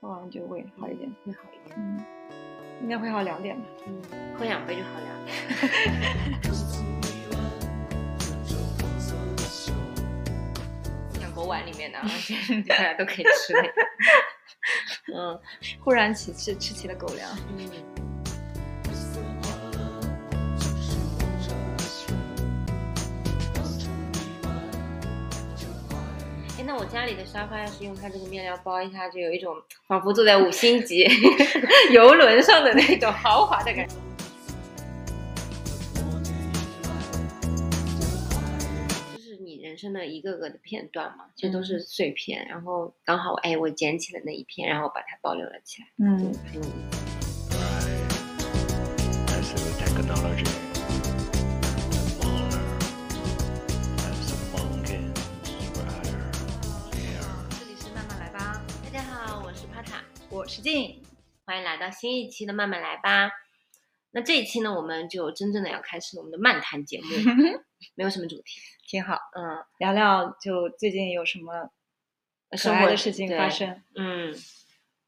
喝完就会好一点。会好一点。嗯，应该会好两点吧。嗯，喝两杯就好两点。像狗碗里面的，大家都可以吃那个。嗯忽然起吃吃起了狗粮。嗯。家里的沙发要是用它这个面料包一下，就有一种仿佛坐在五星级 游轮上的那种豪华的感觉。就是你人生的一个个的片段嘛，其实都是碎片，然后刚好哎，我捡起了那一片，然后把它保留了起来，嗯就，很有意思。我是静。欢迎来到新一期的慢慢来吧。那这一期呢，我们就真正的要开始我们的漫谈节目，没有什么主题，挺好，嗯，聊聊就最近有什么可生活爱的事情发生嗯，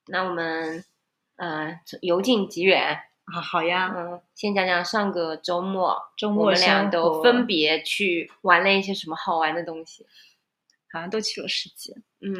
那我们呃由近及远，啊？好呀，嗯，先讲讲上个周末，周末我们俩都分别去玩了一些什么好玩的东西。好像都去了十几。嗯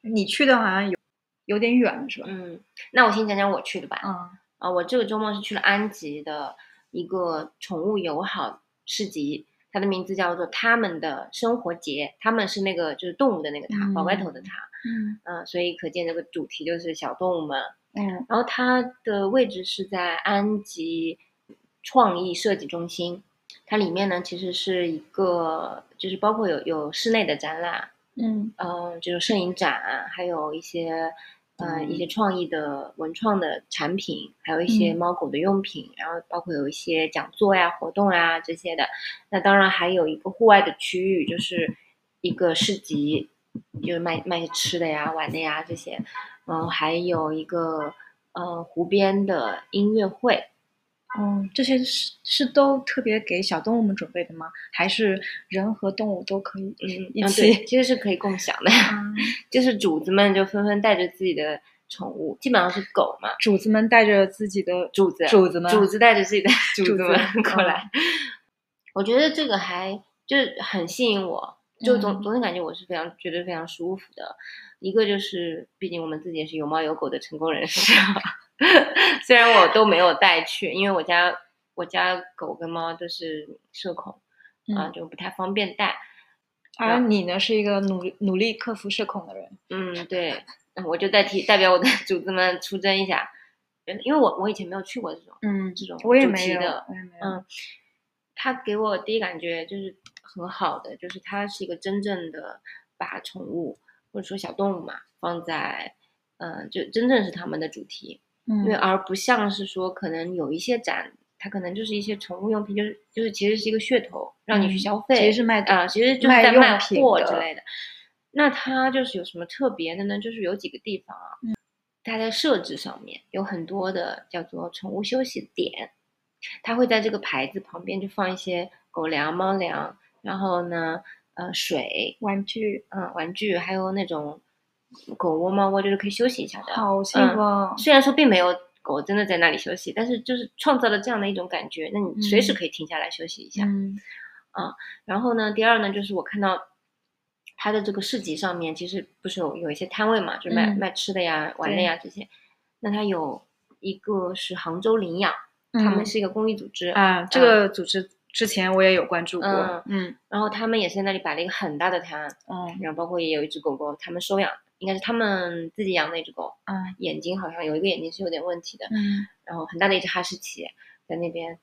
你去的好像有有点远是吧？嗯，那我先讲讲我去的吧。嗯啊，我这个周末是去了安吉的一个宠物友好市集，它的名字叫做他们的生活节。他们是那个就是动物的那个它，宝盖头的它。嗯嗯、所以可见这个主题就是小动物们。嗯然后它的位置是在安吉创意设计中心，它里面呢其实是一个，就是包括有有室内的展览，嗯嗯，就是摄影展，还有一些呃一些创意的文创的产品，还有一些嗯猫狗的用品，然后包括有一些讲座呀、活动呀这些的。那当然还有一个户外的区域，就是一个市集，就是卖卖吃的呀、玩的呀这些。嗯，还有一个呃湖边的音乐会，嗯，这些是是都特别给小动物们准备的吗？还是人和动物都可以嗯，一嗯对起？其实是可以共享的，呀 就是主子们就纷纷带着自己的宠物，基本上是狗嘛，主子们带着自己的主子主子们，主子带着自己的主主子子们嗯过来，我觉得这个还就是很吸引我，就总嗯总体感觉我是非常觉得非常舒服的。一个就是，毕竟我们自己也是有猫有狗的成功人士，虽然我都没有带去，因为我家我家狗跟猫都是社恐啊、嗯就不太方便带。而你呢，是一个努力努力克服社恐的人。嗯，对，我就代替代表我的主子们出征一下，因为我我以前没有去过这种嗯这种我也主没有，题的我也没有。嗯，他给我第一感觉就是很好的，就是他是一个真正的把宠物或者说小动物嘛放在，嗯、就真正是他们的主题，因为嗯而不像是说可能有一些展，它可能就是一些宠物用品，就是就是其实是一个噱头，让你去嗯消费，其实是卖啊、其实就是在卖货之类的。那它就是有什么特别的呢？就是有几个地方啊，嗯它在设置上面有很多的叫做宠物休息点，它会在这个牌子旁边就放一些狗粮、猫粮，然后呢，呃，水，玩具嗯，玩具，还有那种狗窝、猫窝，就是可以休息一下的。好幸福哦。虽然说并没有狗真的在那里休息，但是就是创造了这样的一种感觉，那你随时嗯可以停下来休息一下。嗯啊然后呢，第二呢，就是我看到它的这个市集上面，其实不是有有一些摊位嘛，就是卖、嗯卖吃的呀、玩的呀这些。那它有一个是杭州领养，他们嗯是一个公益组织，啊，这个组织之前我也有关注过。嗯嗯然后他们也是在那里摆了一个很大的摊，嗯然后包括也有一只狗狗，他们收养，应该是他们自己养的一只狗，嗯眼睛好像有一个眼睛是有点问题的，嗯然后很大的一只哈士奇在那边，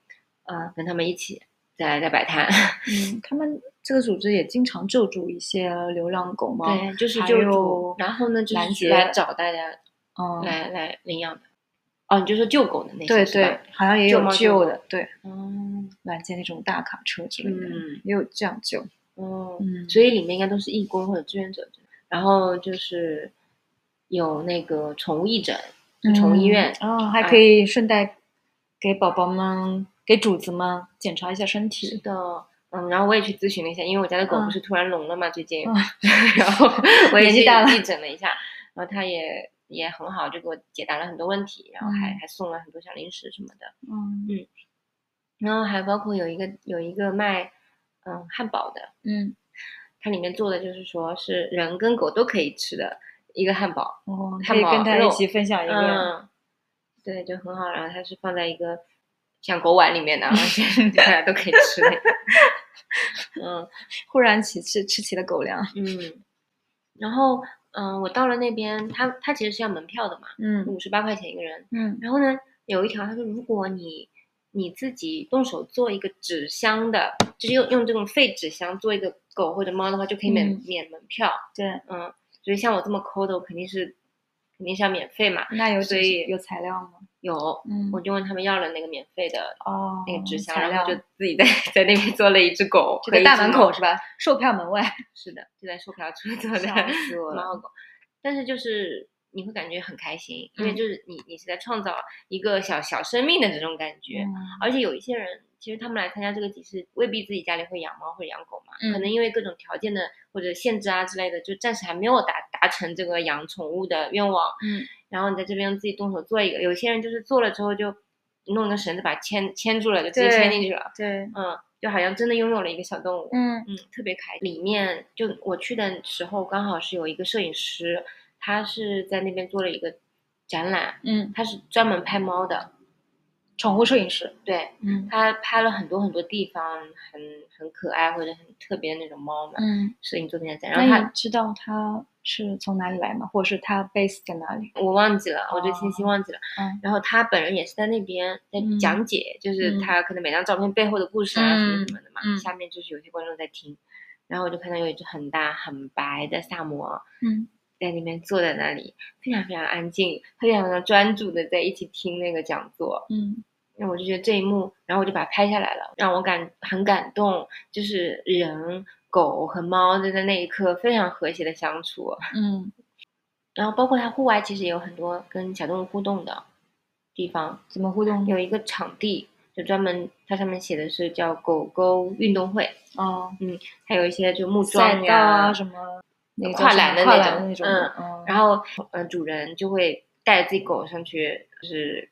呃，跟他们一起在在摆摊，嗯，他们这个组织也经常救助一些流浪狗猫。对，就是救助，然后呢，就是来找大家嗯，来来领养的。哦，你就说救狗的那些对对，好像也有救的，对，嗯拦截那种大卡车之类的，嗯也有这样救。哦，嗯，所以里面应该都是义工或者志愿者。然后就是有那个宠物义诊，就宠物医院，嗯哦，还啊可以顺带给宝宝们、给主子们检查一下身体是。的。嗯，然后我也去咨询了一下，因为我家的狗嗯不是突然聋了嘛，最近，嗯 然后我也去义诊了一下，然后它也也很好，就给我解答了很多问题，然后还、嗯还送了很多小零食什么的。嗯嗯然后还包括有一个有一个卖嗯汉堡的，嗯，它里面做的就是说是人跟狗都可以吃的一个汉堡，哦，可汉堡以跟他一起分享一个，嗯，对，就很好。然后它是放在一个像狗碗里面的，而且大家都可以吃的。嗯忽然起吃吃起了狗粮。嗯，然后嗯，我到了那边，它它其实是要门票的嘛，嗯五十八块钱一个人。嗯然后呢，有一条他说，如果你你自己动手做一个纸箱的，就是用用这种废纸箱做一个狗或者猫的话，就可以免、嗯免门票。对，嗯，所以像我这么抠的，我肯定是肯定是要免费嘛。那有所以有材料吗？有，嗯我就问他们要了那个免费的哦，那个纸箱，然后就自己在在那边做了一只狗，就在大门口是吧？售票门外，是的，就在售票处做的猫和狗，但是就是你会感觉很开心，因为嗯就是你你是在创造一个小小生命的这种感觉，嗯而且有一些人其实他们来参加这个集市，未必自己家里会养猫或者养狗嘛，嗯可能因为各种条件的或者限制啊之类的，就暂时还没有达达成这个养宠物的愿望，嗯。然后你在这边自己动手做一个，有些人就是做了之后就弄一根绳子把它牵牵住了，就直接牵进去了，对，嗯，就好像真的拥有了一个小动物，嗯。嗯，特别开心。里面就我去的时候，刚好是有一个摄影师，他是在那边做了一个展览，嗯，他是专门拍猫的，宠物摄影师，对嗯他拍了很多很多地方很很可爱或者很特别的那种猫嘛，嗯，摄影作品的展。然后他知道他是从哪里来吗？或者是他 base 在哪里？我忘记了，我这信息忘记了。嗯然后他本人也是在那边在嗯讲解，就是嗯他可能每张照片背后的故事啊什么什么的嘛。嗯嗯下面就是有些观众在听，然后我就看到有一只很大很白的萨摩，嗯在那边坐在那里，非常非常安静，非常非常专注的在一起听那个讲座。嗯那我就觉得这一幕，然后我就把它拍下来了，让我感很感动，就是人、狗和猫就在那一刻非常和谐的相处。嗯，然后包括它户外其实也有很多跟小动物互动的地方，怎么互动？有一个场地就专门它上面写的是叫狗狗运动会，哦，嗯还有一些就木桩呀啊什么跨什么跨栏的那种那种，嗯嗯，然后，呃，主人就会带着自己狗上去，就是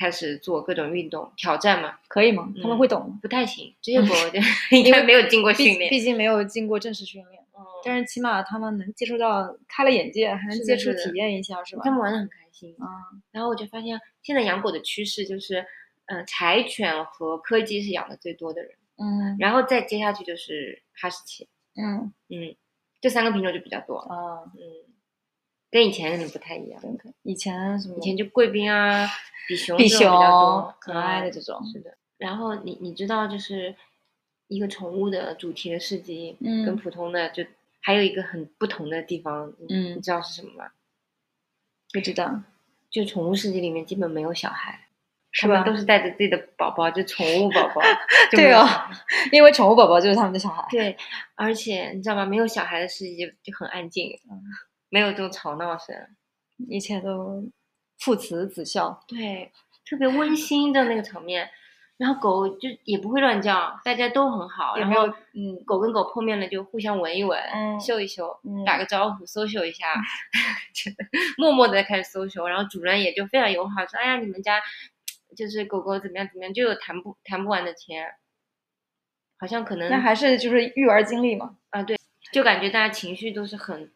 开始做各种运动挑战嘛。可以吗？他们嗯会懂吗？不太行，这 些狗就 应该没有经过训练。毕竟没有经过正式训练，嗯但是起码他们能接触到，开了眼界，还能接触体验一下，是吧他？们玩的很开心。啊，然后我就发现，现在养狗的趋势就是，呃，柴犬和柯基是养的最多的人，嗯然后再接下去就是哈士奇，嗯嗯，这三个品种就比较多，啊，嗯，跟以前可能不太一样。以以前什么以前就贵宾啊、比熊比这种比较多熊可爱的嗯这种，是的，然后你你知道，就是一个宠物的主题的市集，嗯跟普通的就还有一个很不同的地方，你嗯你知道是什么吗？不知道就宠物市集里面基本没有小孩，他们都？是带着自己的宝宝，就宠物宝宝。对哦 因为宠物宝宝就是他们的小孩，对，而且你知道吗？没有小孩的世集就就很安静，嗯没有这种吵闹声，一切都父慈子孝，对，特别温馨的那个场面。然后狗就也不会乱叫，大家都很好，然后嗯。狗跟狗碰面了就互相闻一闻，嗯嗅一嗅，嗯打个招呼，social 一下，就默默的开始 social，然后主人也就非常友好，说：“哎呀，你们家就是狗狗怎么样怎么样，就有谈不谈不完的天，好像可能那还是就是育儿经历嘛，啊，对就感觉大家情绪都是很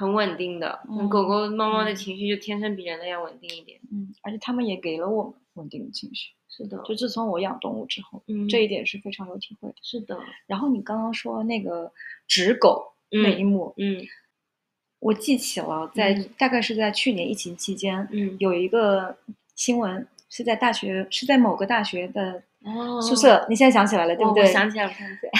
很稳定的，嗯狗狗、猫猫的嗯情绪就天生比人类要稳定一点。嗯，而且它们也给了我们稳定的情绪，是的，就自从我养动物之后，嗯这一点是非常有体会的。是的，然后你刚刚说那个纸狗那一幕，嗯我记起了，在、嗯大概是在去年疫情期间，嗯，有一个新闻是在大学，是在某个大学的哦宿舍，你现在想起来了，对不对？想起来，了想起来，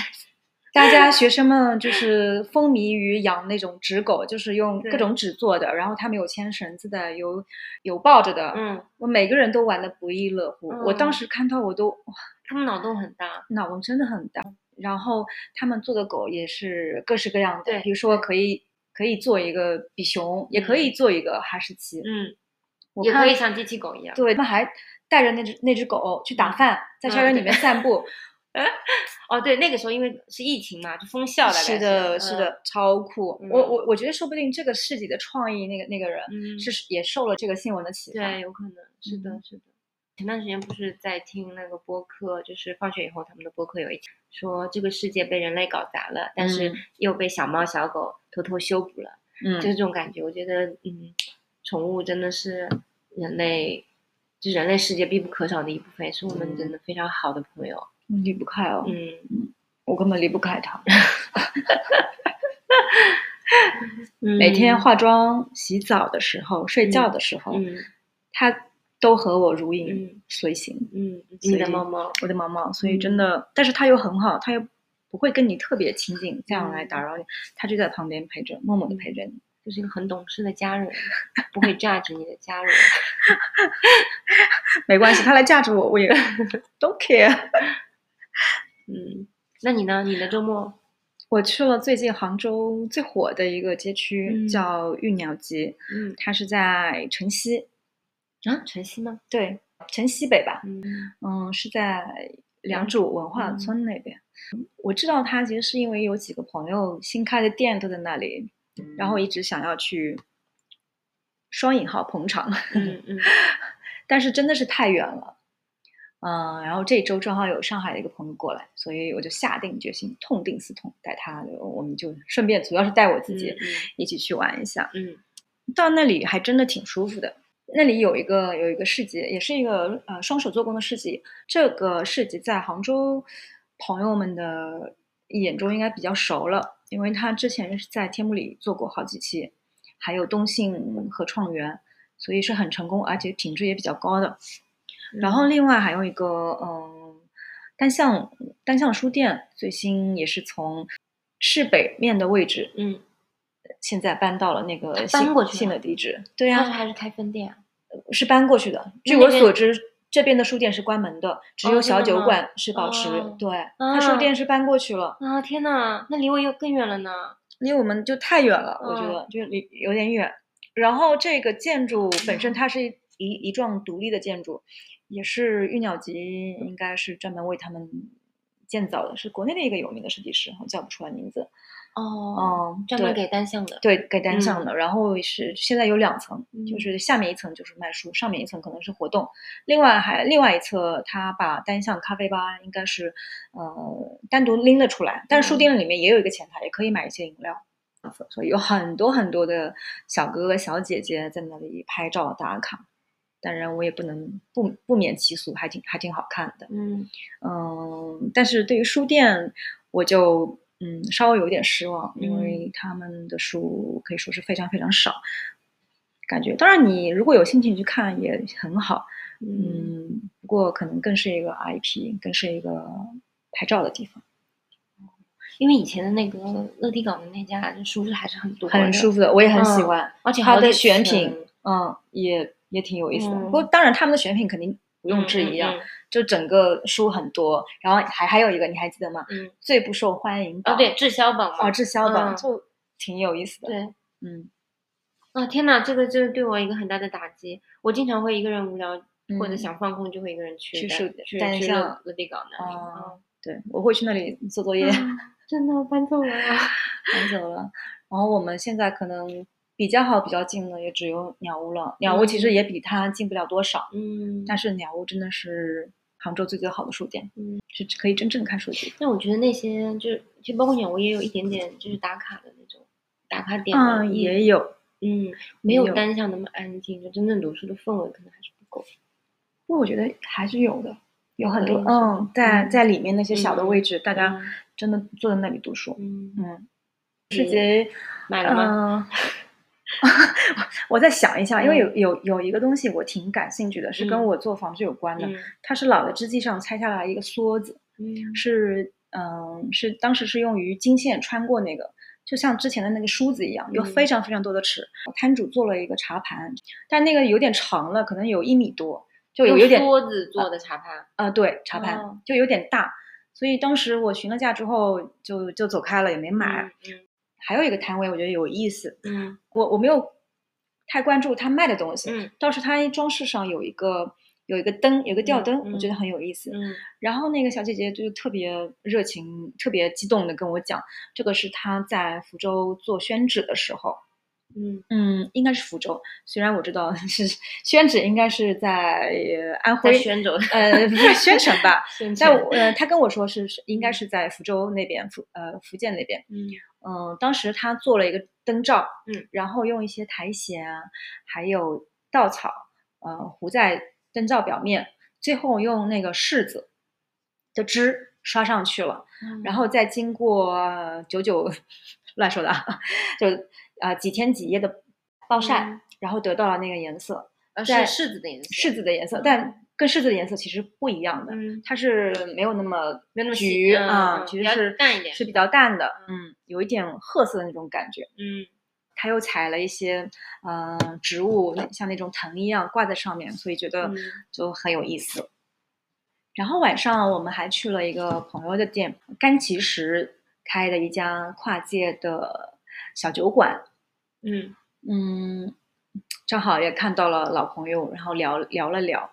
大家学生们就是风靡于养那种纸狗，就是用各种纸做的，然后他们有牵绳子的，有有抱着的，嗯，我每个人都玩的不亦乐乎。我当嗯时看到我都哇，他们脑洞很大，脑洞真的很大。然后他们做的狗也是各式各样的，对比如说可以可以做一个比熊，也可以做一个哈士奇，嗯，也可以像机器狗一样，对，他们还带着那只那只狗去打嗯饭，在校园里面散步。哦，对，那个时候因为是疫情嘛，就封校了是的，是是，的，超酷。嗯我我我觉得说不定这个市集的创意那个那个人嗯，是也受了这个新闻的启发。对，有可能是的嗯，是的。前段时间不是在听那个播客，就是放学以后他们的播客有一期说这个世界被人类搞砸了，但是嗯又被小猫小狗偷偷修补了，嗯，就是这种感觉。我觉得，嗯，宠物真的是人类，就人类世界必不可少的一部分，也是我们嗯真的非常好的朋友。离不开哦，嗯我根本离不开他。嗯每天化妆、洗澡的时候、睡觉的时候，嗯他都和我如影嗯随形。嗯，所你的猫猫，我的猫猫，所以嗯真的，但是他又很好，他又不会跟你特别亲近，这样来嗯打扰你，他就在旁边陪着，默默的陪着你。就是一个很懂事的家人，不会 judge 你的家人。没关系，他来架着我，我也 don't care。嗯，那你呢？你的周末？我去了最近杭州最火的一个街区，嗯叫玉鸟集，嗯它是在城西，啊，城西吗？对，城西北吧，嗯嗯，是在良渚文化村那边。我知道它其实是因为有几个朋友新开的店都在那里，然后一直想要去双引号捧场，嗯嗯 但是真的是太远了。嗯，然后这周正好有上海的一个朋友过来，所以我就下定决心，痛定思痛，带他，我们就顺便主要是带我自己嗯一起去玩一下。嗯到那里还真的挺舒服的。那里有一个有一个市集，也是一个呃双手做工的市集。这个市集在杭州朋友们的眼中应该比较熟了，因为他之前是在天目里做过好几期，还有东信和创园，所以是很成功，而且品质也比较高的。然后另外还有一个嗯，单向单向书店，最新也是从市北面的位置，嗯，现在搬到了那个搬新过去新的地址。对呀、还是开分店啊？是搬过去的。据我所知，这边的书店是关门的，只哦有小酒馆是保持。哦对，他书啊店是搬过去了，啊天呐，那离我又更远了呢。离我们就太远了，我觉嗯得就离有点远。然后这个建筑本身它是一一一幢独立的建筑，也是玉鸟集应该是专门为他们建造的，是国内的一个有名的设计师，我叫不出来名字。哦，嗯，专门给单向的。对，给单向的。然后是现在有两层，就嗯是下面一层就是卖书，上面一层可能是活动。另外还另外一侧，他把单向咖啡吧应该是呃单独拎了出来，但是书嗯店里面也有一个前台，也可以买一些饮料。所以有很多很多的小哥哥小姐姐在那里拍照打卡。当然，我也不能不不免其俗，还挺还挺好看的。嗯嗯，但是对于书店，我就嗯稍微有一点失望，因嗯为他们的书可以说是非常非常少，感觉。当然，你如果有心情去看也很好，嗯嗯，不过可能更是一个 IP，更是一个拍照的地方，因为以前的那个乐迪港的那家就书是还是很多的，很舒服的，我也很喜嗯欢。而且它的选品，嗯，也也挺有意思的。嗯不过当然，他们的选品肯定不用质疑啊，就整个书很多，然后还还有一个你还记得吗？嗯，最不受欢迎榜哦对，滞销榜嘛。哦，滞销榜、嗯就挺有意思的。对。嗯，啊天呐，这个就是对我一个很大的打击。我经常会一个人无聊、或者嗯想放空，就会一个人去的去是去去但像乐乐迪港那里。哦对，我会去那里做作业，嗯真的搬走了。搬走了。然后我们现在可能比较好、比较近的也只有鸟屋了。鸟屋其实嗯也比它近不了多少，嗯，但是鸟屋真的是杭州最最好的书店，嗯，是可以真正看书的地方。但我觉得那些就是，其实包括鸟屋也有一点点就是打卡的那种打卡点嘛，嗯，也有。嗯，没有有单向那么安静，就真正读书的氛围可能还是不够。不过我觉得还是有的，有很多嗯，在嗯在里面那些小的嗯位置，大家嗯真的坐在那里读书。嗯，嗯，世杰买了吗？嗯，我再想一下，因为有嗯有有一个东西我挺感兴趣的，是跟嗯我做房子有关的。嗯它是老的织机上拆下来一个梭子，嗯是嗯是当时是用于金线穿过那个，就像之前的那个梳子一样，有嗯非常非常多的齿。摊主做了一个茶盘，但那个有点长了，可能有一米多，就有有点梭子做的茶盘。啊、对，茶盘、哦就有点大，所以当时我询了价之后就就走开了，也没买。嗯还有一个摊位我觉得有意思，嗯。我我没有太关注他卖的东西，嗯。倒是他装饰上有一个有一个灯，有个吊嗯灯，我嗯觉得很有意思。嗯。然后那个小姐姐就特别热情、特别激动的跟我讲，这个是她在福州做宣纸的时候，嗯嗯，应该是福州，虽然我知道 是宣纸应该是在呃安徽，宣州呃，不是宣城吧？宣但呃，他跟我说是是应该是在福州那边，福呃福建那边。嗯嗯、当时他做了一个灯罩，嗯，然后用一些苔藓啊，还有稻草，呃，糊在灯罩表面，最后用那个柿子的汁刷上去了，然后再经过呃久久乱说的啊，呃几天几夜的暴晒，嗯然后得到了那个颜色，呃是柿子的颜色，柿子的颜色，但跟柿子的颜色其实不一样的，嗯它是没有那么没有那么橘嗯啊，嗯比较其实是淡一点是比较淡的，嗯，有一点褐色的那种感觉。嗯他又采了一些呃植物，像那种藤一样挂在上面，所以觉得嗯就很有意思。然后晚上我们还去了一个朋友的店，甘其石开的一家跨界的小酒馆，嗯嗯，正好也看到了老朋友，然后聊聊了聊。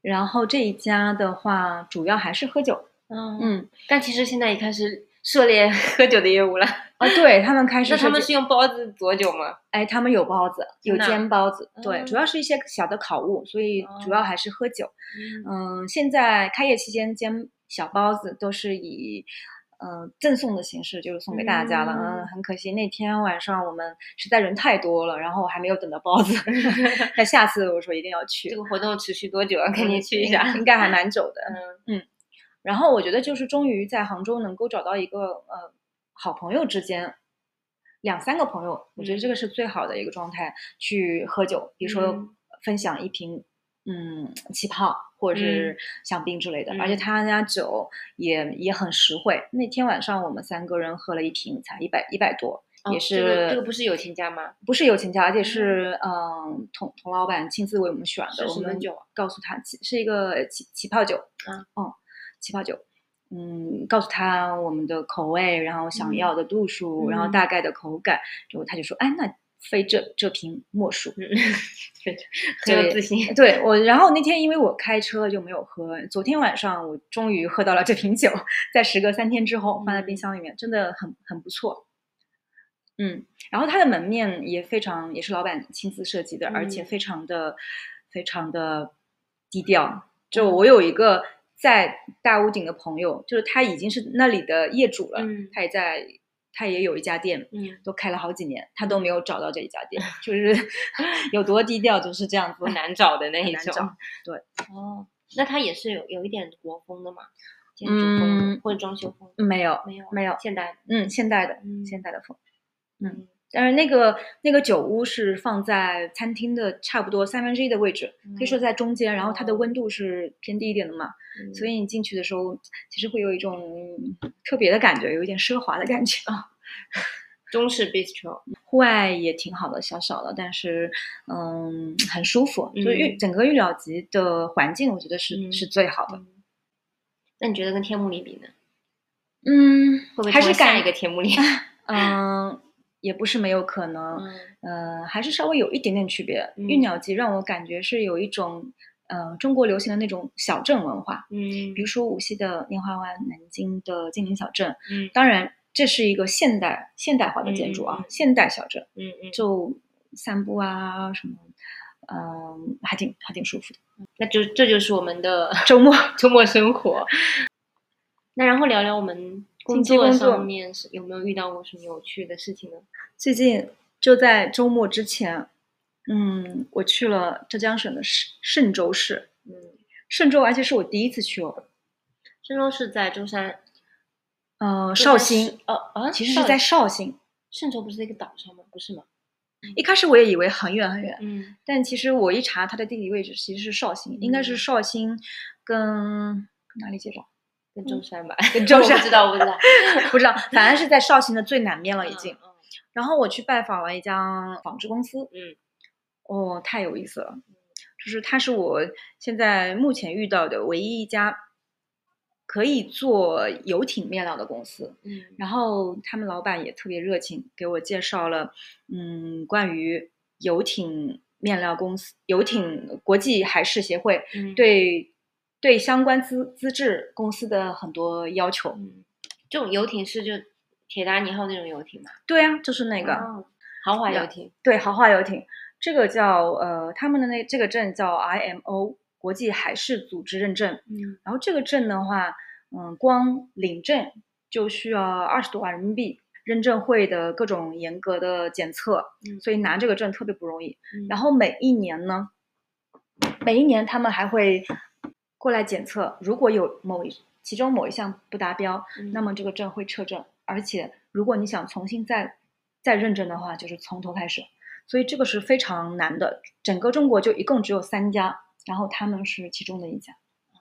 然后这一家的话，主要还是喝酒，嗯，嗯，但其实现在也开始涉猎 喝酒的业务了。啊，对他们开 始那他们是是用包子佐酒吗？哎，他们有包子，有煎包子，对，主嗯要是一些小的烤物，所以主要哦还是喝酒。嗯嗯，现在开业期间煎小包子都是以呃赠送的形式，就是送给大家了。嗯，嗯很可惜那天晚上我们实在人太多了，然后我还没有等到包子。那下次我说一定要去，这个活动持续多久啊？赶紧去一下。应该还蛮久的。嗯嗯然后我觉得就是终于在杭州能够找到一个呃好朋友之间。两三个朋友，我觉得这个是最好的一个状态，去喝酒，比如说嗯分享一瓶嗯气泡或者是香槟之类的，而且嗯他家酒也也很实惠。那天晚上我们三个人喝了一瓶，才一百一百多，也哦这是、个这个不是友情价吗？不是友情价，而且是嗯童童老板亲自为我们选的。是我们什么酒啊告诉他起是一个起起泡酒，啊嗯，起泡酒。嗯，告诉他我们的口味，然后想嗯要的度数，然后嗯大概的口感，然后他就说，哎，那非这这瓶莫属。嗯，很有自信。对我，然后那天因为我开车就没有喝，昨天晚上我终于喝到了这瓶酒，在时隔三天之后放在冰嗯箱里面，真的很很不错。嗯，然后它的门面也非常，也是老板亲自设计的，而且嗯非常的非常的低调。就我有一个在大屋顶的朋友，就是他已经是那里的业主了，嗯他也在，他也有一家店，嗯，都开了好几年，他都没有找到这一家店，就是有多低调就是这样子，很难找的那一种。很难找。哦，那他也是有有一点国风的嘛，建筑风嗯或者装修风？没有，没有，没有现代的。嗯，现代的，嗯现代的风。嗯但是那个那个酒屋是放在餐厅的差不多三分之一的位置，可以说在中间，然后它的哦温度是偏低一点的嘛，嗯所以你进去的时候，其实会有一种特别的感觉，有一点奢华的感觉啊。中式 bistro。户外也挺好的，小小的，但是嗯，很舒服。就是整个玉鸟集的环境，我觉得是、嗯是最好的。嗯那你觉得跟天幕里比呢？嗯，会不会还是感成为下一个天幕里？嗯，也不是没有可能。嗯呃，还是稍微有一点点区别。嗯玉鸟集让我感觉是有一种呃中国流行的那种小镇文化，嗯比如说无锡的拈花湾、南京的金陵小镇。嗯当然，这是一个现代现代化的建筑啊，现代小镇，嗯嗯，就散步啊什么，嗯、还挺还挺舒服的。那就这就是我们的周末周末生活。那然后聊聊我们工作上面是有没有遇到过什么有趣的事情呢？最近就在周末之前，嗯，我去了浙江省的嵊嵊州市，嗯，嵊州，而且是我第一次去哦。嵊州是在舟山，呃，绍兴市，哦啊，其实是在绍兴。嵊州，不是在一个岛上吗？不是吗？一开始我也以为很远很远，嗯但其实我一查它的地理位置，其实是绍兴，应该是嗯绍兴跟跟哪里接壤？跟舟山吧，跟 舟山。不知道，不知道，不知道，反正是在绍兴的最南边了已经。嗯然后我去拜访了一家纺织公司，嗯。哦，太有意思了，就是它是我现在目前遇到的唯一一家可以做游艇面料的公司。嗯。然后他们老板也特别热情，给我介绍了，嗯，关于游艇面料公司、游艇国际海事协会嗯，对对相关资资质公司的很多要求。嗯，这种游艇是就铁达尼号那种游艇嘛？对啊，就是那个、哦豪华游艇。对豪华游艇，这个叫呃他们的那这个证叫 IMO 国际海事组织认证。嗯然后这个证的话，嗯，光领证就需要二十多万人民币，认证会的各种严格的检测，嗯所以拿这个证特别不容易。嗯然后每一年呢，每一年他们还会过来检测，如果有某一其中某一项不达标，嗯那么这个证会撤证，而且如果你想重新再再认证的话，就是从头开始，所以这个是非常难的。整个中国就一共只有三家，然后他们是其中的一家，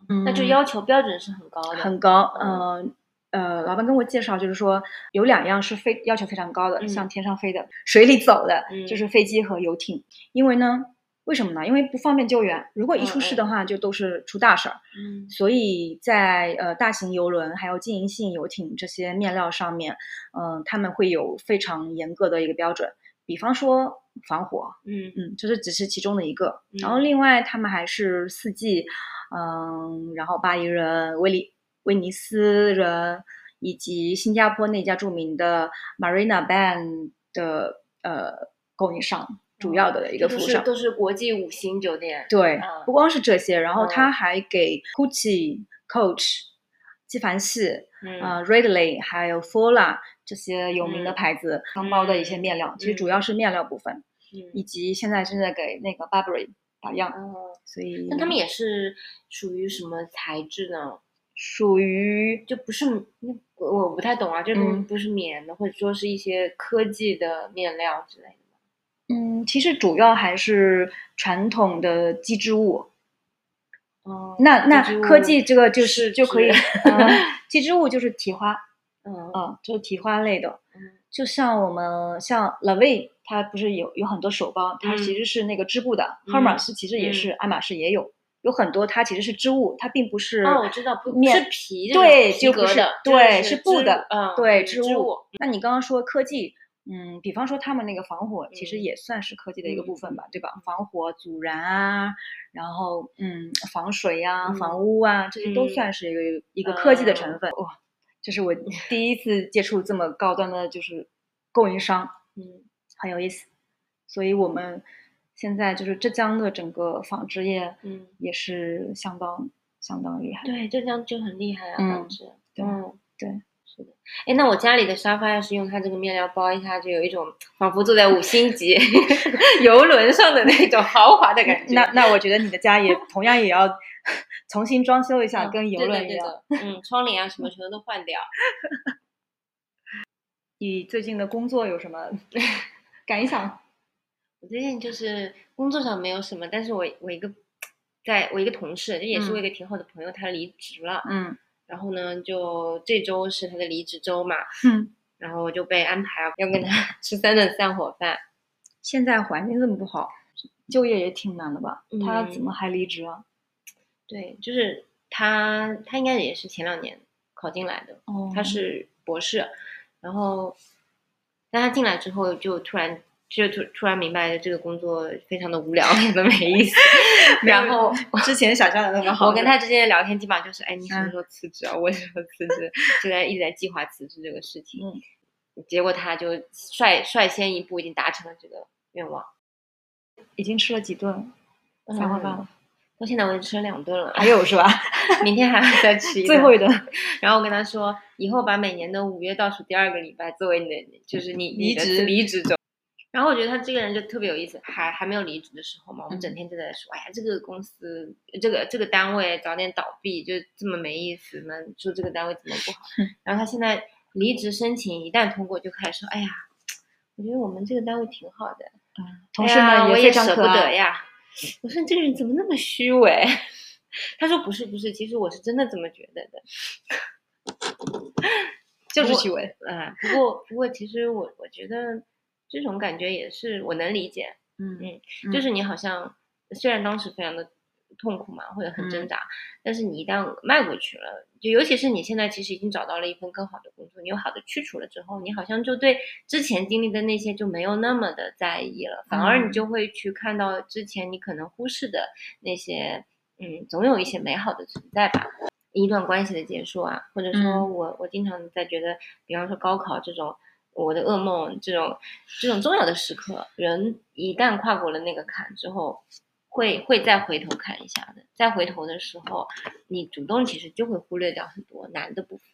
嗯那就要求标准是很高的。很高。嗯呃呃，老板跟我介绍，就是说有两样是非要求非常高的，嗯像天上飞的、水里走的，嗯就是飞机和游艇。因为呢，为什么呢？因为不方便救援，如果一出嗯事的话，就都是出大事儿。嗯所以在呃大型游轮还有经营性游艇这些面料上面，嗯、他们会有非常严格的一个标准。比方说防火，嗯嗯，这是只是其中的一个。嗯然后另外他们还是四季，嗯，然后巴黎人、威利威尼斯人以及新加坡那家著名的 Marina Band 的呃供应商，主要的一个服务商。是都是国际五星酒店。对嗯，不光是这些，然后嗯他还给 Gucci、Coach、纪梵希、嗯呃 Ridley 还有 Fola 这些有名的嗯牌子承包的一些面料，其实主要是面料部分，以嗯及现在正在给那个 Burberry 打样，哦，所以那他们也是属于什么材质呢？属于就不是那我我不太懂啊，这个嗯不是棉的，或者说是一些科技的面料之类的吗？嗯，其实主要还是传统的机织物。哦那那科技这个就是就可以，机织物就是提花，嗯啊，就是提花类的。嗯就像我们像 LaVie，它不是有有很多手包，它嗯其实是那个织布的。嗯 Hermes 其实也是，爱马仕也有，有很多它其实是织物，它并不是。哦，我知道，不是皮这种对，就不是对，是布的，嗯，对，织织物。那你刚刚说科技，嗯，比方说他们那个防火，其实嗯也算是科技的一个部分吧，对吧？嗯防火、阻燃啊，然后嗯，防水呀、嗯房屋啊，这些都嗯算是一个一个科技的嗯成分。哇，这是我 第一次接触这么高端的，就是供应商，嗯很有意思。所以我们现在就是浙江的整个纺织业嗯，也是相当相当厉害。对，浙江就很厉害啊，嗯纺织。对嗯，对，是的。哎，那我家里的沙发要是用它这个面料包一下，就有一种仿佛坐在五星级 游轮上的那种豪华的感觉。那那我觉得你的家也同样也要 重新装修一下，嗯跟游轮一样。嗯，窗帘啊什么全都换掉。你最近的工作有什么感想？我最近就是工作上没有什么，但是我我一个 在我一个同事，这也是我一个挺好的朋友，他离职了，嗯然后呢，就这周是他的离职周嘛，嗯，然后我就被安排要跟他吃三顿散伙饭。现在环境这么不好，就业也挺难的吧？他嗯怎么还离职啊？对，就是他，他应该也是前两年考进来的，哦他是博士，然后，但他进来之后就突然就突突然明白这个工作非常的无聊，非常的没意思，然后 之前想象的那么好，我跟他之间的聊天基本上就是，哎，你什么嗯时候辞职啊？我什么辞职？就在一直在计划辞职这个事情。嗯结果他就率率先一步已经达成了这个愿望。已经吃了几顿散伙饭了，到现在我已经吃了两顿了，还有是吧？明天还要再吃一 顿。最后一顿然后我跟他说，以后把每年的五月倒数第二个礼拜作为你的，就是你离职离职周。然后我觉得他这个人就特别有意思，还还没有离职的时候嘛，我们嗯整天就在说，哎呀，这个公司，这个这个单位早点倒闭，就这么没意思呢，说这个单位怎么不好。然后他现在离职申请一旦通过，就开始说，哎呀，我觉得我们这个单位挺好的，同事们我非常可也舍不得。呀。我说你这个人怎么那么虚伪？他说不是不是，其实我是真的这么觉得的。就是虚伪。嗯，不过不过，其实我我觉得这种感觉也是我能理解，嗯嗯就是你好像虽然当时非常的痛苦嘛，或者很挣嗯扎。但是你一旦迈过去了，就尤其是你现在其实已经找到了一份更好的工作，你有好的去处了之后，你好像就对之前经历的那些就没有那么的在意了，反而你嗯就会去看到之前你可能忽视的那些，嗯，总有一些美好的存在吧。一段关系的结束啊，或者说嗯我我经常在觉得，比方说高考这种我的噩梦这种这种重要的时刻，人一旦跨过了那个坎之后，会会再回头看一下的。再回头的时候，你主动其实就会忽略掉很多难的部分，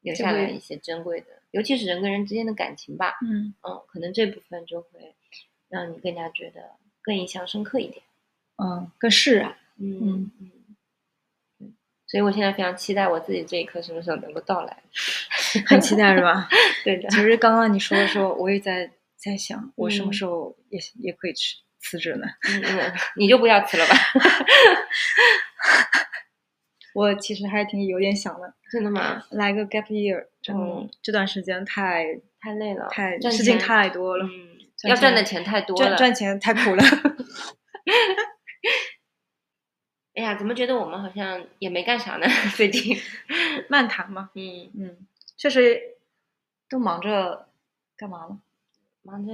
留下来一些珍贵的，尤其是人跟人之间的感情吧。嗯嗯，可能这部分就会让你更加觉得更印象深刻一点。嗯，更释然。嗯嗯嗯。对所以我现在非常期待我自己这一刻什么时候能够到来。很期待是吧？对的其，实刚刚你说的时候，我也在在想，我什么嗯时候也也可以辞辞职呢？你就不要辞了吧。我其实还挺有点想的，真的吗？来个 gap year，真的、嗯这段时间太太累了，太事情太多了，嗯，赚要赚的钱钱太多了。赚赚钱太苦了。哎呀，怎么觉得我们好像也没干啥呢？最近，漫谈嘛，嗯，嗯，确实都忙着干嘛了？忙着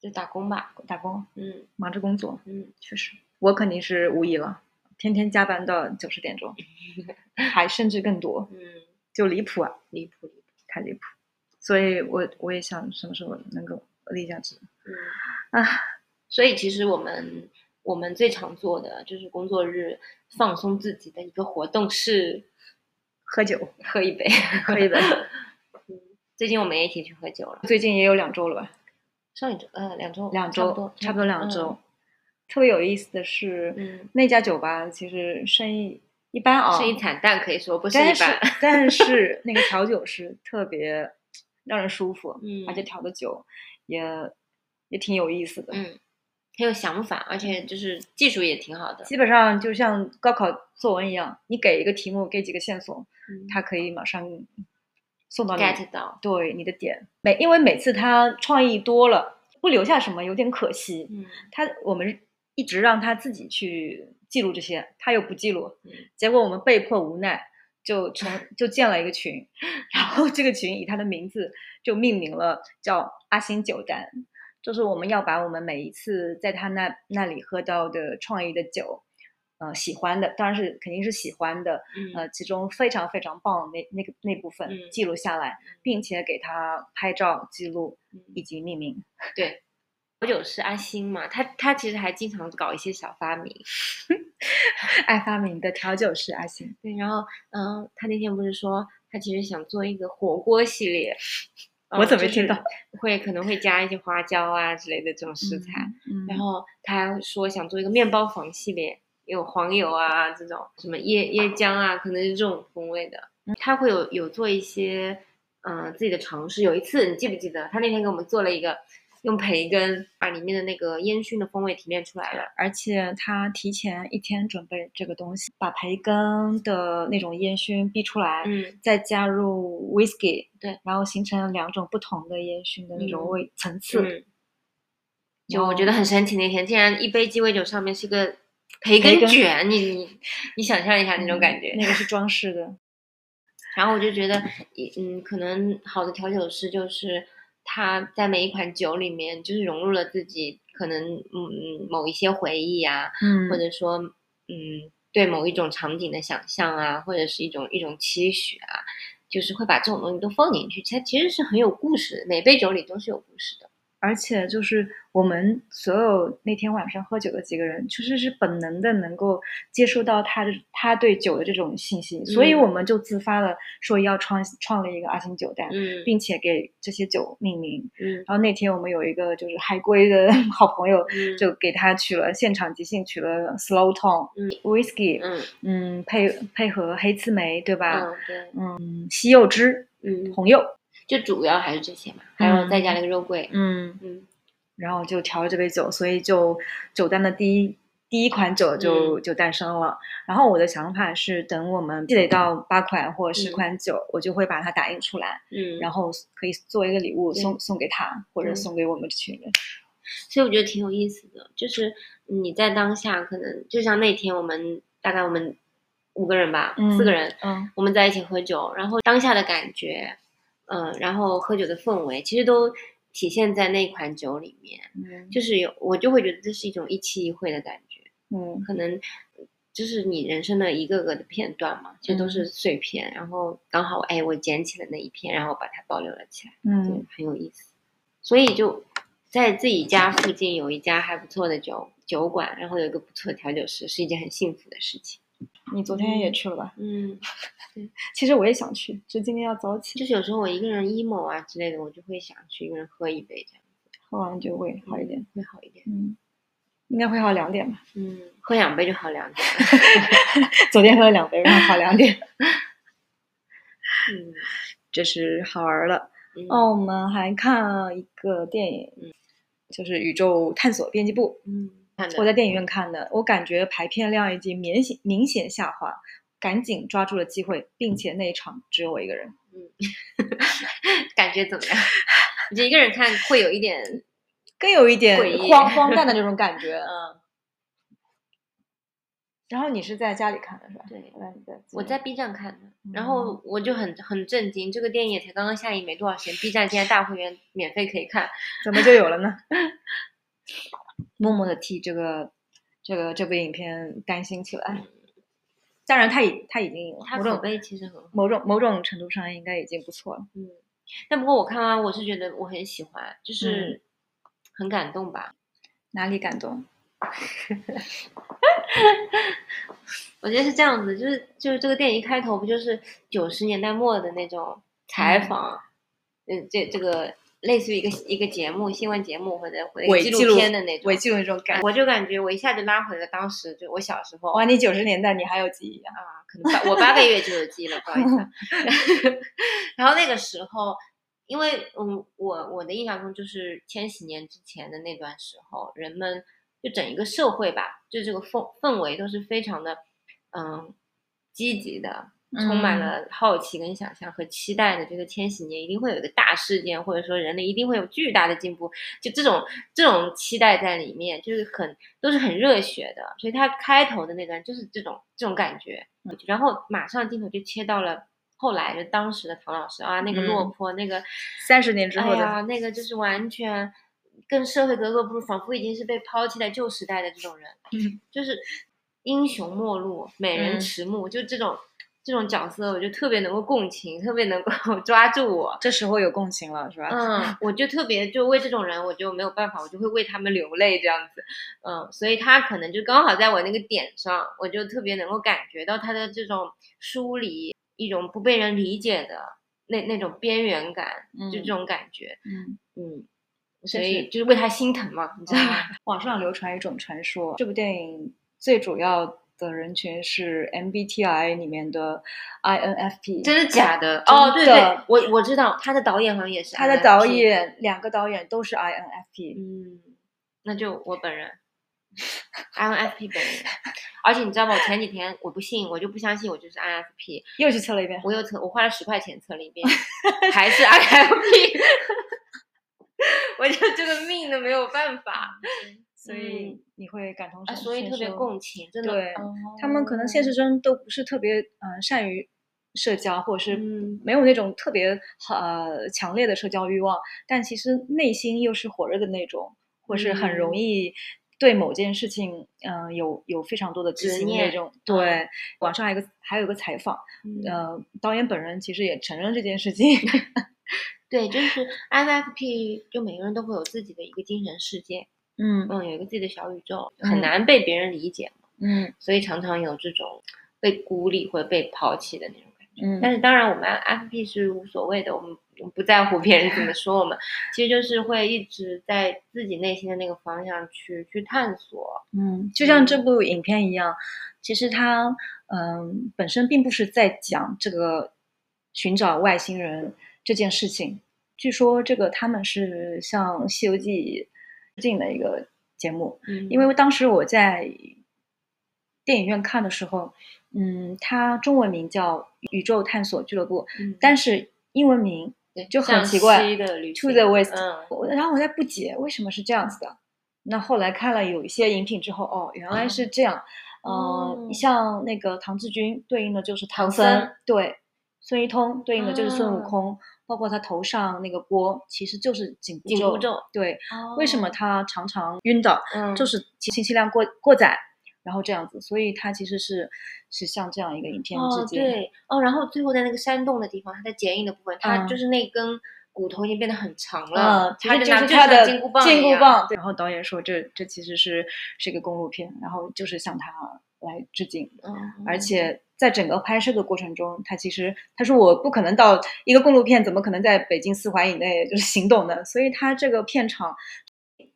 就打工吧。打工，嗯忙着工作，嗯，确实，我肯定是无疑了，天天加班到九十点钟，还甚至更多，嗯，就离谱啊，离谱离谱。太离谱。所以我我也想什么时候能够离家职嗯，啊，所以其实我们我们最常做的就是工作日放松自己的一个活动是喝酒，喝一杯。喝一杯。嗯，最近我们也一起去喝酒了。最近也有两周了吧？上一周呃两周两周差不多，差不多两周。特别有意思的是，嗯，那家酒吧其实生意一般啊，嗯，生意惨淡可以说不是一般。但是 那个调酒师特别 让人舒服，嗯而且调的酒也也挺有意思的。嗯，很有想法，而且就是技术也挺好的。基本上就像高考作文一样，你给一个题目，给几个线索，嗯他可以马上送到你 get 到，对你的点。每因为每次他创意多了，不留下什么有点可惜。嗯他我们一直让他自己去记录这些，他又不记录，嗯结果我们被迫无奈，就成就建了一个群，然后这个群以他的名字就命名了，叫阿星九单，就是我们要把我们每一次在他那那里喝到的创意的酒。呃，喜欢的当然是肯定是喜欢的，嗯呃，其中非常非常棒的那那个那部分嗯记录下来，并且给他拍照记录嗯以及命名。对，调酒师阿星嘛，他他其实还经常搞一些小发明。爱发明的调酒师阿星，对，然后嗯，他那天不是说他其实想做一个火锅系列，我怎么没听到？会可能会加一些花椒啊之类的这种食材。嗯，然后他还说想做一个面包房系列，有黄油啊这种，什么椰椰浆啊，可能是这种风味的。他会有有做一些嗯、呃自己的尝试。有一次你记不记得，他那天给我们做了一个用培根把里面的那个烟熏的风味提炼出来了。而且他提前一天准备这个东西，把培根的那种烟熏逼出来，嗯再加入 whisky，对，然后形成两种不同的烟熏的那种嗯味、层次。嗯，就我觉得很神奇。那天竟然一杯鸡尾酒上面是个培培根根卷，你你你想象一下那种感觉。嗯那个是装饰的。然后我就觉得，嗯，可能好的调酒师就是他在每一款酒里面，就是融入了自己可能嗯某一些回忆啊，嗯或者说嗯对某一种场景的想象啊，或者是一种一种期许啊，就是会把这种东西都放进去。它其实是很有故事的，每杯酒里都是有故事的。而且就是我们所有那天晚上喝酒的几个人，其实是本能的能够接收到他的他对酒的这种信息，所以嗯。我们就自发的说要创创立一个阿星酒单，嗯。并且给这些酒命名。嗯。然后那天我们有一个就是海归的 好朋友，嗯。就给他取了现场即兴取了 slow tone，嗯。Whisky，嗯。嗯，配配合黑刺梅，对吧？嗯对。嗯，西柚汁、嗯，红柚，就主要还是这些嘛，还有再加了一个肉桂。嗯，嗯然后就调了这杯酒，所以就酒单的第一第一款酒就、嗯就诞生了。然后我的想法是，等我们积累到八款或十嗯款酒，我就会把它打印出来，嗯，然后可以做一个礼物对送送给他，或者送给我们这群人。所以我觉得挺有意思的，就是你在当下可能就像那天我们大概我们五个人吧，嗯四个人，嗯我们在一起喝酒，然后当下的感觉，嗯、然后喝酒的氛围，其实都体现在那款酒里面，嗯就是有我就会觉得这是一种一期一会的感觉，嗯可能就是你人生的一个个的片段嘛，其实都是碎片，然后刚好哎我捡起了那一片，然后把它保留了起来，嗯对，很有意思。所以就在自己家附近有一家还不错的酒酒馆，然后有一个不错的调酒师，是一件很幸福的事情。你昨天也去了吧？嗯，其实我也想去，就今天要早起，就是有时候我一个人 emo 啊之类的，我就会想去一个人喝一杯，这样喝完就会好一点。会好一点。嗯，应该会好两点吧。嗯，喝两杯就好两点。昨天喝了两杯，然后好两点，嗯，这是好玩了。嗯哦，我们还看了一个电影，嗯就是《宇宙探索编辑部嗯，看》，的我在电影院看的，我感觉排片量已经明显明显下滑，赶紧抓住了机会，并且那一场只有我一个人。嗯 感觉怎么样？你一个人看会有一点，更有一点荒荒诞的那种感觉。嗯，然后你是在家里看的是吧？对我在我在 B 站看的，嗯然后我就很很震惊，这个电影也才刚刚下映没多少钱，B 站竟然大会员免费可以看。怎么就有了呢？默默的替这个这个这部影片担心起来。当然，他已他已经某种它口碑其实很好，某种某种程度上应该已经不错了。嗯，但不过我看完我是觉得我很喜欢，就是很感动吧。哪里感动？我觉得是这样子，就是就是这个电影一开头不就是九十年代末的那种采访，嗯，这这个类似于一个一个节目、新闻节目或者纪伪纪录片的那种伪，纪录那种感觉。我就感觉我一下就拉回了当时就我小时候哇，你九十年代你还有记忆啊？啊，可能八我八个月就有记忆了，不好意思啊。然后那个时候，因为嗯，我我的印象中就是千禧年之前的那段时候，人们就整一个社会吧，就这个氛氛围都是非常的嗯积极的。充满嗯。了好奇跟想象和期待的这个千禧年一定会有一个大事件，或者说人类一定会有巨大的进步，就这种这种期待在里面，就是很都是很热血的，所以它开头的那段就是这种这种感觉，然后马上镜头就切到了后来就当时的唐老师啊，那个落嗯魄，那个三十年之后的哎呀，那个就是完全跟社会格格不入，仿佛已经是被抛弃在旧时代的这种人，嗯。就是英雄末路、美人嗯。迟暮，就这种这种角色，我就特别能够共情，特别能够 抓住我。这时候有共情了，是吧？嗯，我就特别就为这种人，我就没有办法，我就会为他们流泪这样子。嗯，所以他可能就刚好在我那个点上，我就特别能够感觉到他的这种疏离，一种不被人理解的那那种边缘感，就这种感觉。嗯，嗯，这所以就是为他心疼嘛，你知道吧？网上流传一种传说，这部电影最主要的人群是 MBTI 里面的 INFP，真的假的？真哦，对对，我我知道他的导演好像也是他的导，演两个导演都是 INFP，嗯，那就我本人，INFP 本人。而且你知道吗？我前几天我不信，我就不相信我就是 INFP，又去测了一遍。我又测，我花了十块钱测了一遍，还是 INFP，我就这个命都没有办法，所以你会感同啊，身所以特别共情，真的。对哦他们可能现实中都不是特别嗯、呃善于社交，或者是嗯没有那种特别呃强烈的社交欲望，但其实内心又是火热的那种，或是很容嗯易对某件事情嗯、呃有有非常多的激执念那种。对，网上还有一个还有一个采访，嗯呃，导演本人其实也承认这件事情。对，就是 INFP，就每个人都会有自己的一个精神世界，嗯嗯，有一个自己的小宇宙，嗯很难被别人理解嘛，嗯所以常常有这种被孤立或者被抛弃的那种感觉。嗯但是当然，我们 INFP 是无所谓的，我们不在乎别人怎么说我们，其实就是会一直在自己内心的那个方向去去探索。嗯，就像这部影片一样，其实它嗯本身并不是在讲这个寻找外星人这件事情。据说这个他们是像《西游记》致敬的一个节目，嗯因为当时我在电影院看的时候，嗯，它中文名叫《宇宙探索俱乐部》，嗯但是英文名就很奇怪，To the West。嗯然后我在不解为什么是这样子的，那后来看了有一些饮品之后，哦，原来是这样。呃，哦像那个唐志军对应的就是唐唐僧，对，孙一通对应的就是孙悟啊空，包括他头上那个锅其实就是紧箍咒。对，为什么哦他常常晕倒？嗯就是信息量过过载，然后这样子，所以他其实是是像这样一个影片之哦，间。对哦，然后最后在那个山洞的地方，它在剪影的部分，它嗯就是那根骨头已经变得很长了，嗯，其实就是他的金箍棒金箍，棒。对，然后导演说这这其实是是一个公路片，然后就是向他来致敬。嗯，而且在整个拍摄的过程中，他其实他说我不可能到一个公路片，怎么可能在北京四环以内就是行动呢？所以他这个片场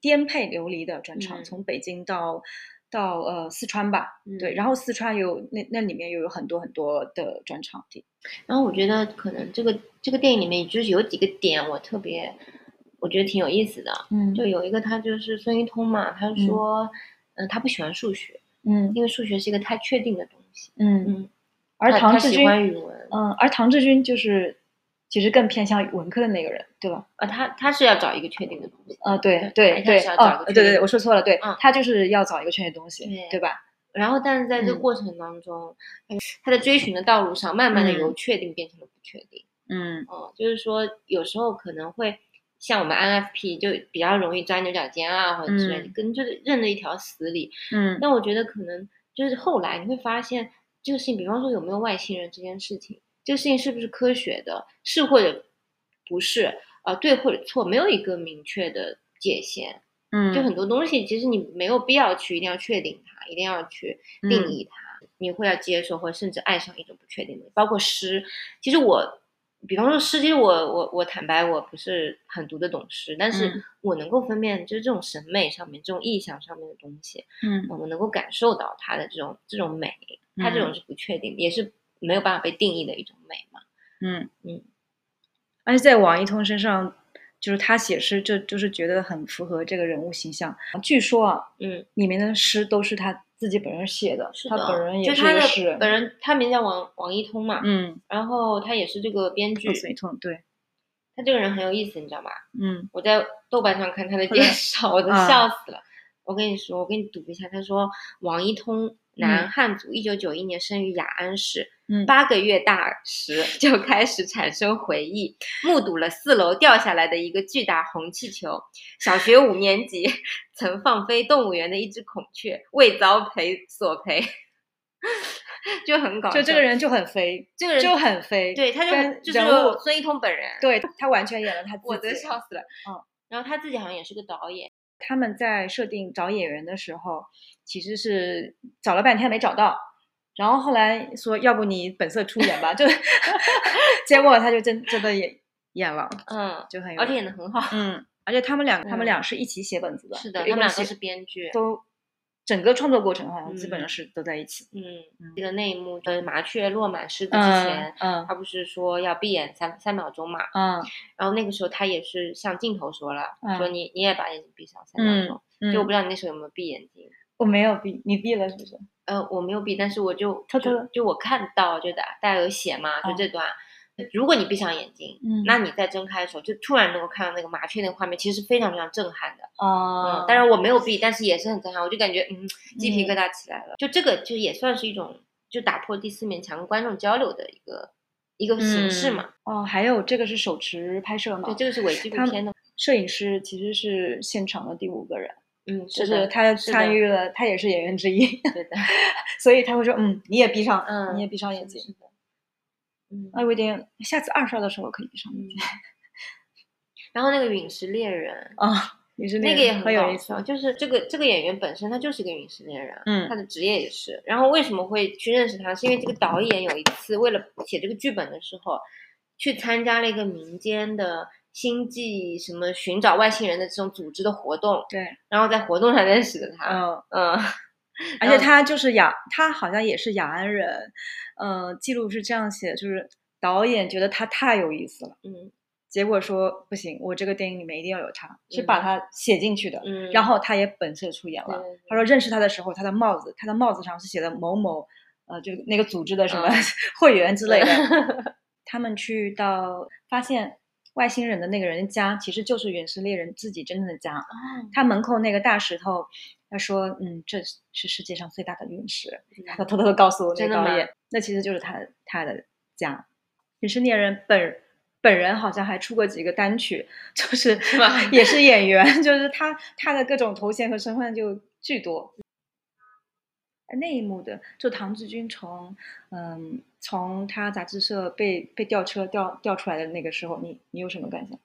颠沛流离的转场，嗯从北京到到呃四川吧，对，嗯然后四川有那那里面又有很多很多的转场地，然后我觉得可能这个这个电影里面就是有几个点我特别，我觉得挺有意思的。嗯就有一个他就是孙一通嘛，他说，嗯、他不喜欢数学，嗯因为数学是一个太确定的东西。嗯，嗯，而唐志军，嗯，而唐志军就是其实更偏向文科的那个人，对吧？啊，他他是要找一个确定的东西。啊，对对对哦，对对我说错了，对嗯他就是要找一个确定的东西，对对吧？然后，但是在这个嗯过程当中，呃他在追寻的道路上，慢慢的嗯由确定变成了不确定。嗯哦、就是说有时候可能会像我们 INFP 就比较容易钻牛角尖啊，或者之类跟就是认了一条死理。嗯但我觉得可能就是后来你会发现，这个事情，比方说有没有外星人这件事情，这个事情是不是科学的，是或者不是，呃，对或者错，没有一个明确的界限。嗯，就很多东西，其实你没有必要去一定要确定它，一定要去定嗯义它，你会要接受或者甚至爱上一种不确定的，包括诗。其实我，比方说诗，其实我我我坦白我不是很读得懂诗，但是嗯。我能够分辨，就是这种审美上面、这种意象上面的东西，嗯。我能够感受到它的这种这种美，它这种嗯。是不确定的，也是没有办法被定义的一种美嘛。嗯。嗯，而且在王一通身上，就是他写诗，就就是觉得很符合这个人物形象。据说啊，嗯，里面的诗都是他自己本人写的，他是的，本人也就是他的一个诗人。本人，他名叫王王一通嘛，嗯，然后他也是这个编剧王一通，对，他这个人很有意思，你知道吗？嗯我在豆瓣上看他的介绍，我都啊笑死了。我跟你说，我给你读一下，他说王一通，男嗯汉族，一九九一年生于雅安市，嗯八个月大时就开始产生回忆，目睹了四楼掉下来的一个巨大红气球。小学五年级曾放飞动物园的一只孔雀，未遭赔索赔，就很搞笑。就这个，人就很飞，这个人就很飞，对，他就很就是孙一通本人。对他完全演了他自己。我真笑死了。嗯，然后他自己好像也是个导演。他们在设定找演员的时候，其实是找了半天没找到，然后后来说要不你本色出演吧，就 结果他就真真的演演了，嗯，就很有而且演的很好。嗯，而且他们俩他们嗯俩是一起写本子的，是的，他们俩都是编剧。都整个创作过程好像基本上嗯是都在一起。嗯嗯，这个那一幕，呃，麻雀落满狮子之嗯前，嗯他不是说要闭眼三三秒钟嘛？嗯然后那个时候他也是向镜头说了，嗯说你你也把眼睛闭上三秒钟。嗯，就我不知道你那时候有没有闭眼睛。我没有闭，你闭了是不是？呃，我没有闭，但是我就偷偷就就我看到就大大家有写嘛，就哦这段。如果你闭上眼睛，嗯那你再睁开的时候，就突然能够看到那个麻雀那个画面，其实是非常非常震撼的。哦嗯，当然我没有闭，但是也是很震撼，我就感觉嗯，鸡皮嗯疙瘩起来了。就这个就也算是一种就打破第四面墙跟观众交流的一个一个形式嘛。哦，还有这个是手持拍摄嘛？对，这个是伪纪录片的，摄影师其实是现场的第五个人，嗯，就是的他参与了，他也是演员之一，对的，所以他会说，嗯，你也闭上，嗯，你也闭上眼睛。是的，是的嗯，哎，我有点，下次二刷的时候可以闭上眼睛 然后那个陨石猎人。啊。也是那个也很有意思就是这个这个演员本身他就是一个陨石猎人，嗯他的职业也是。然后为什么会去认识他？是因为这个导演有一次为了写这个剧本的时候，去参加了一个民间的星际什么寻找外星人的这种组织的活动，对，然后在活动上认识的他。嗯，嗯，而且他就是雅，他好像也是雅安人，呃，记录是这样写，就是导演觉得他太有意思了，嗯结果说不行，我这个电影里面一定要有他，是嗯把他写进去的，嗯，然后他也本色出演了。对他说认识他的时候，他的帽子，他的帽子上是写的某某，呃，就那个组织的什么、嗯 会员之类的。他们去到发现外星人的那个人的家，其实就是陨石猎人自己真正的家。哦，他门口那个大石头，他说：“嗯，这是世界上最大的陨石。”他偷偷的告诉我那导演，那其实就是他他的家。陨石猎人本本人好像还出过几个单曲，就是吗也是演员，就是他他的各种头衔和身份就巨多。那一幕的，就唐志军从嗯从他杂志社被被吊车吊吊出来的那个时候，你你有什么感想？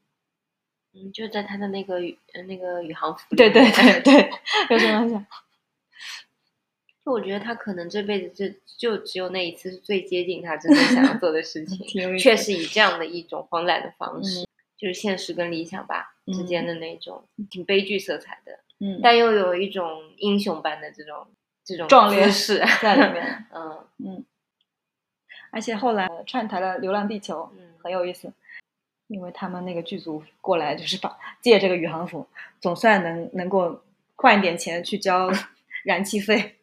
嗯，就在他的那个那个宇航服对对对对，有什么感想？就我觉得他可能这辈子就就只有那一次是最接近他真正想要做的事情，确实以这样的一种荒诞的方式，嗯就是现实跟理想吧、之嗯间的那种挺悲剧色彩的，嗯，但又有一种英雄般的这种这种壮烈式在里面。嗯嗯，而且后来串台了《流浪地球》，嗯很有意思，因为他们那个剧组过来就是把借这个宇航服，总算能能够换一点钱去交 燃气费。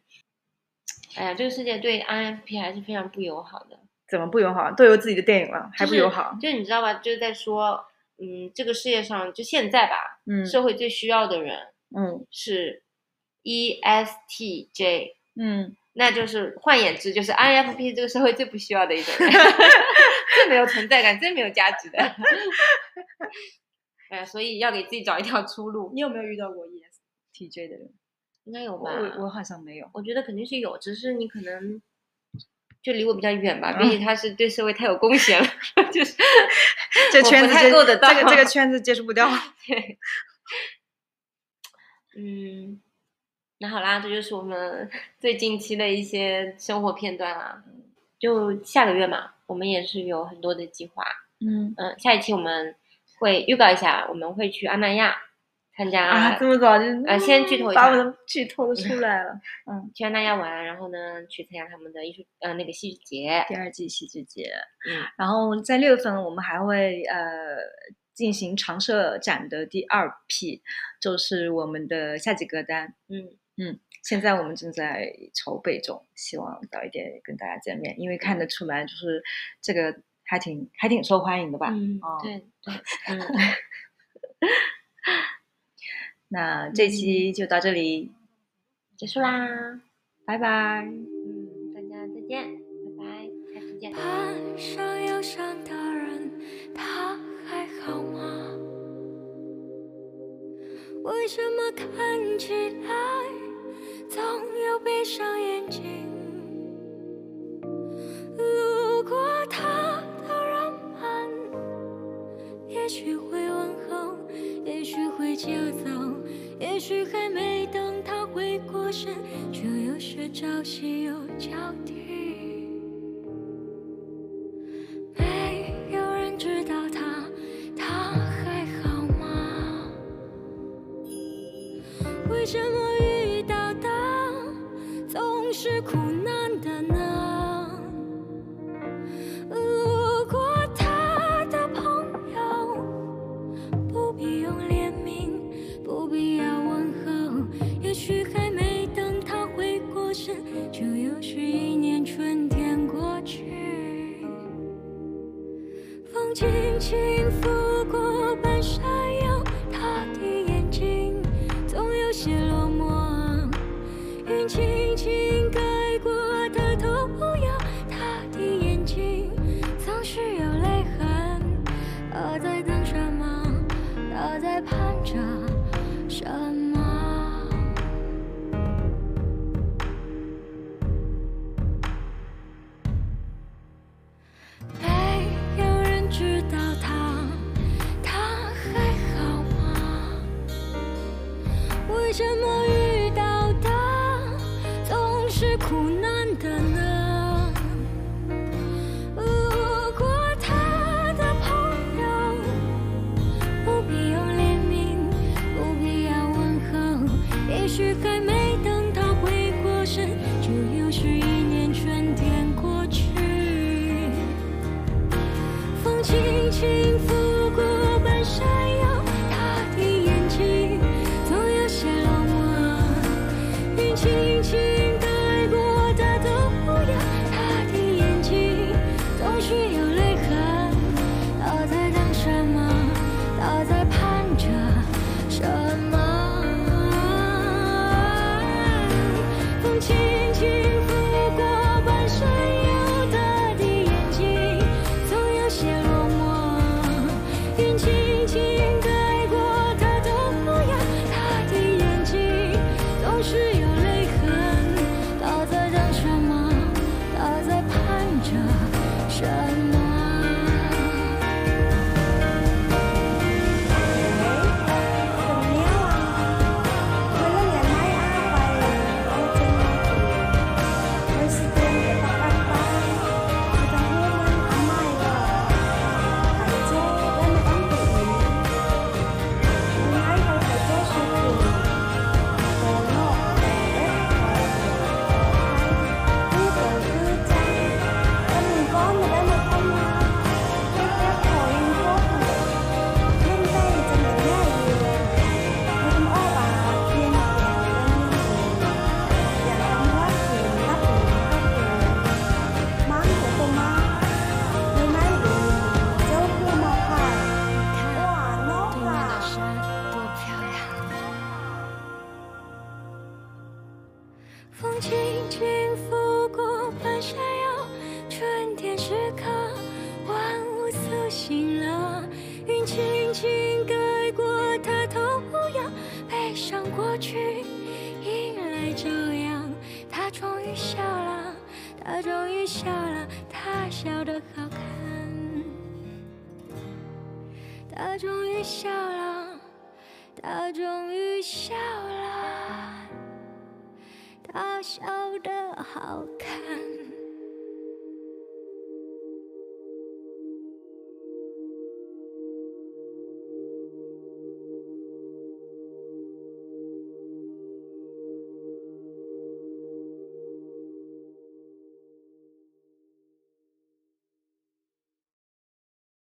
哎呀，这个世界对 INFP 还是非常不友好的，怎么不友好？都有自己的电影了，还不友好？就是你知道吧？就是在说，嗯，这个世界上就现在吧，嗯社会最需要的人嗯是 E ESTJ，嗯，那就是换言之，就是 INFP 是这个社会最不需要的一种人，最没有存在感、最没有价值的。哎呀，所以要给自己找一条出路，你有没有遇到过 ESTJ 的人？应该有吧？我我好像没有。我觉得肯定是有，只是你可能就离我比较远吧，嗯毕竟他是对社会太有贡献了，就是这圈太够得到这个这个圈子接触不掉。对，嗯，那好啦，这就是我们 最近期的一些生活片段啦。就下个月嘛，我们也是有很多的计划。嗯嗯，下一期我们会预告一下，我们会去阿那亚参加、啊，这么早就呃先剧透一下把我的 剧透都出来了。嗯，去阿那亚玩，然后呢去参加他们的艺术呃那个戏剧节。第二季戏剧节，嗯，然后在六月份我们还会呃进行常设展的第二批，就是我们的夏季歌单。嗯现在我们正在筹备中，希望早一点跟大家见面，因为看得出来就是这个还挺还挺受欢迎的吧。嗯哦，对对，嗯，那这期就到这里，结束啦。拜拜。嗯，大家再见，拜拜，下次见。岸上忧伤的人，他还好吗？为什么看起来闭上眼睛？路过他的人们，也许会问候，也许会接走，也许还没等他回过神，就又是朝夕又交替。为什么遇到的总是苦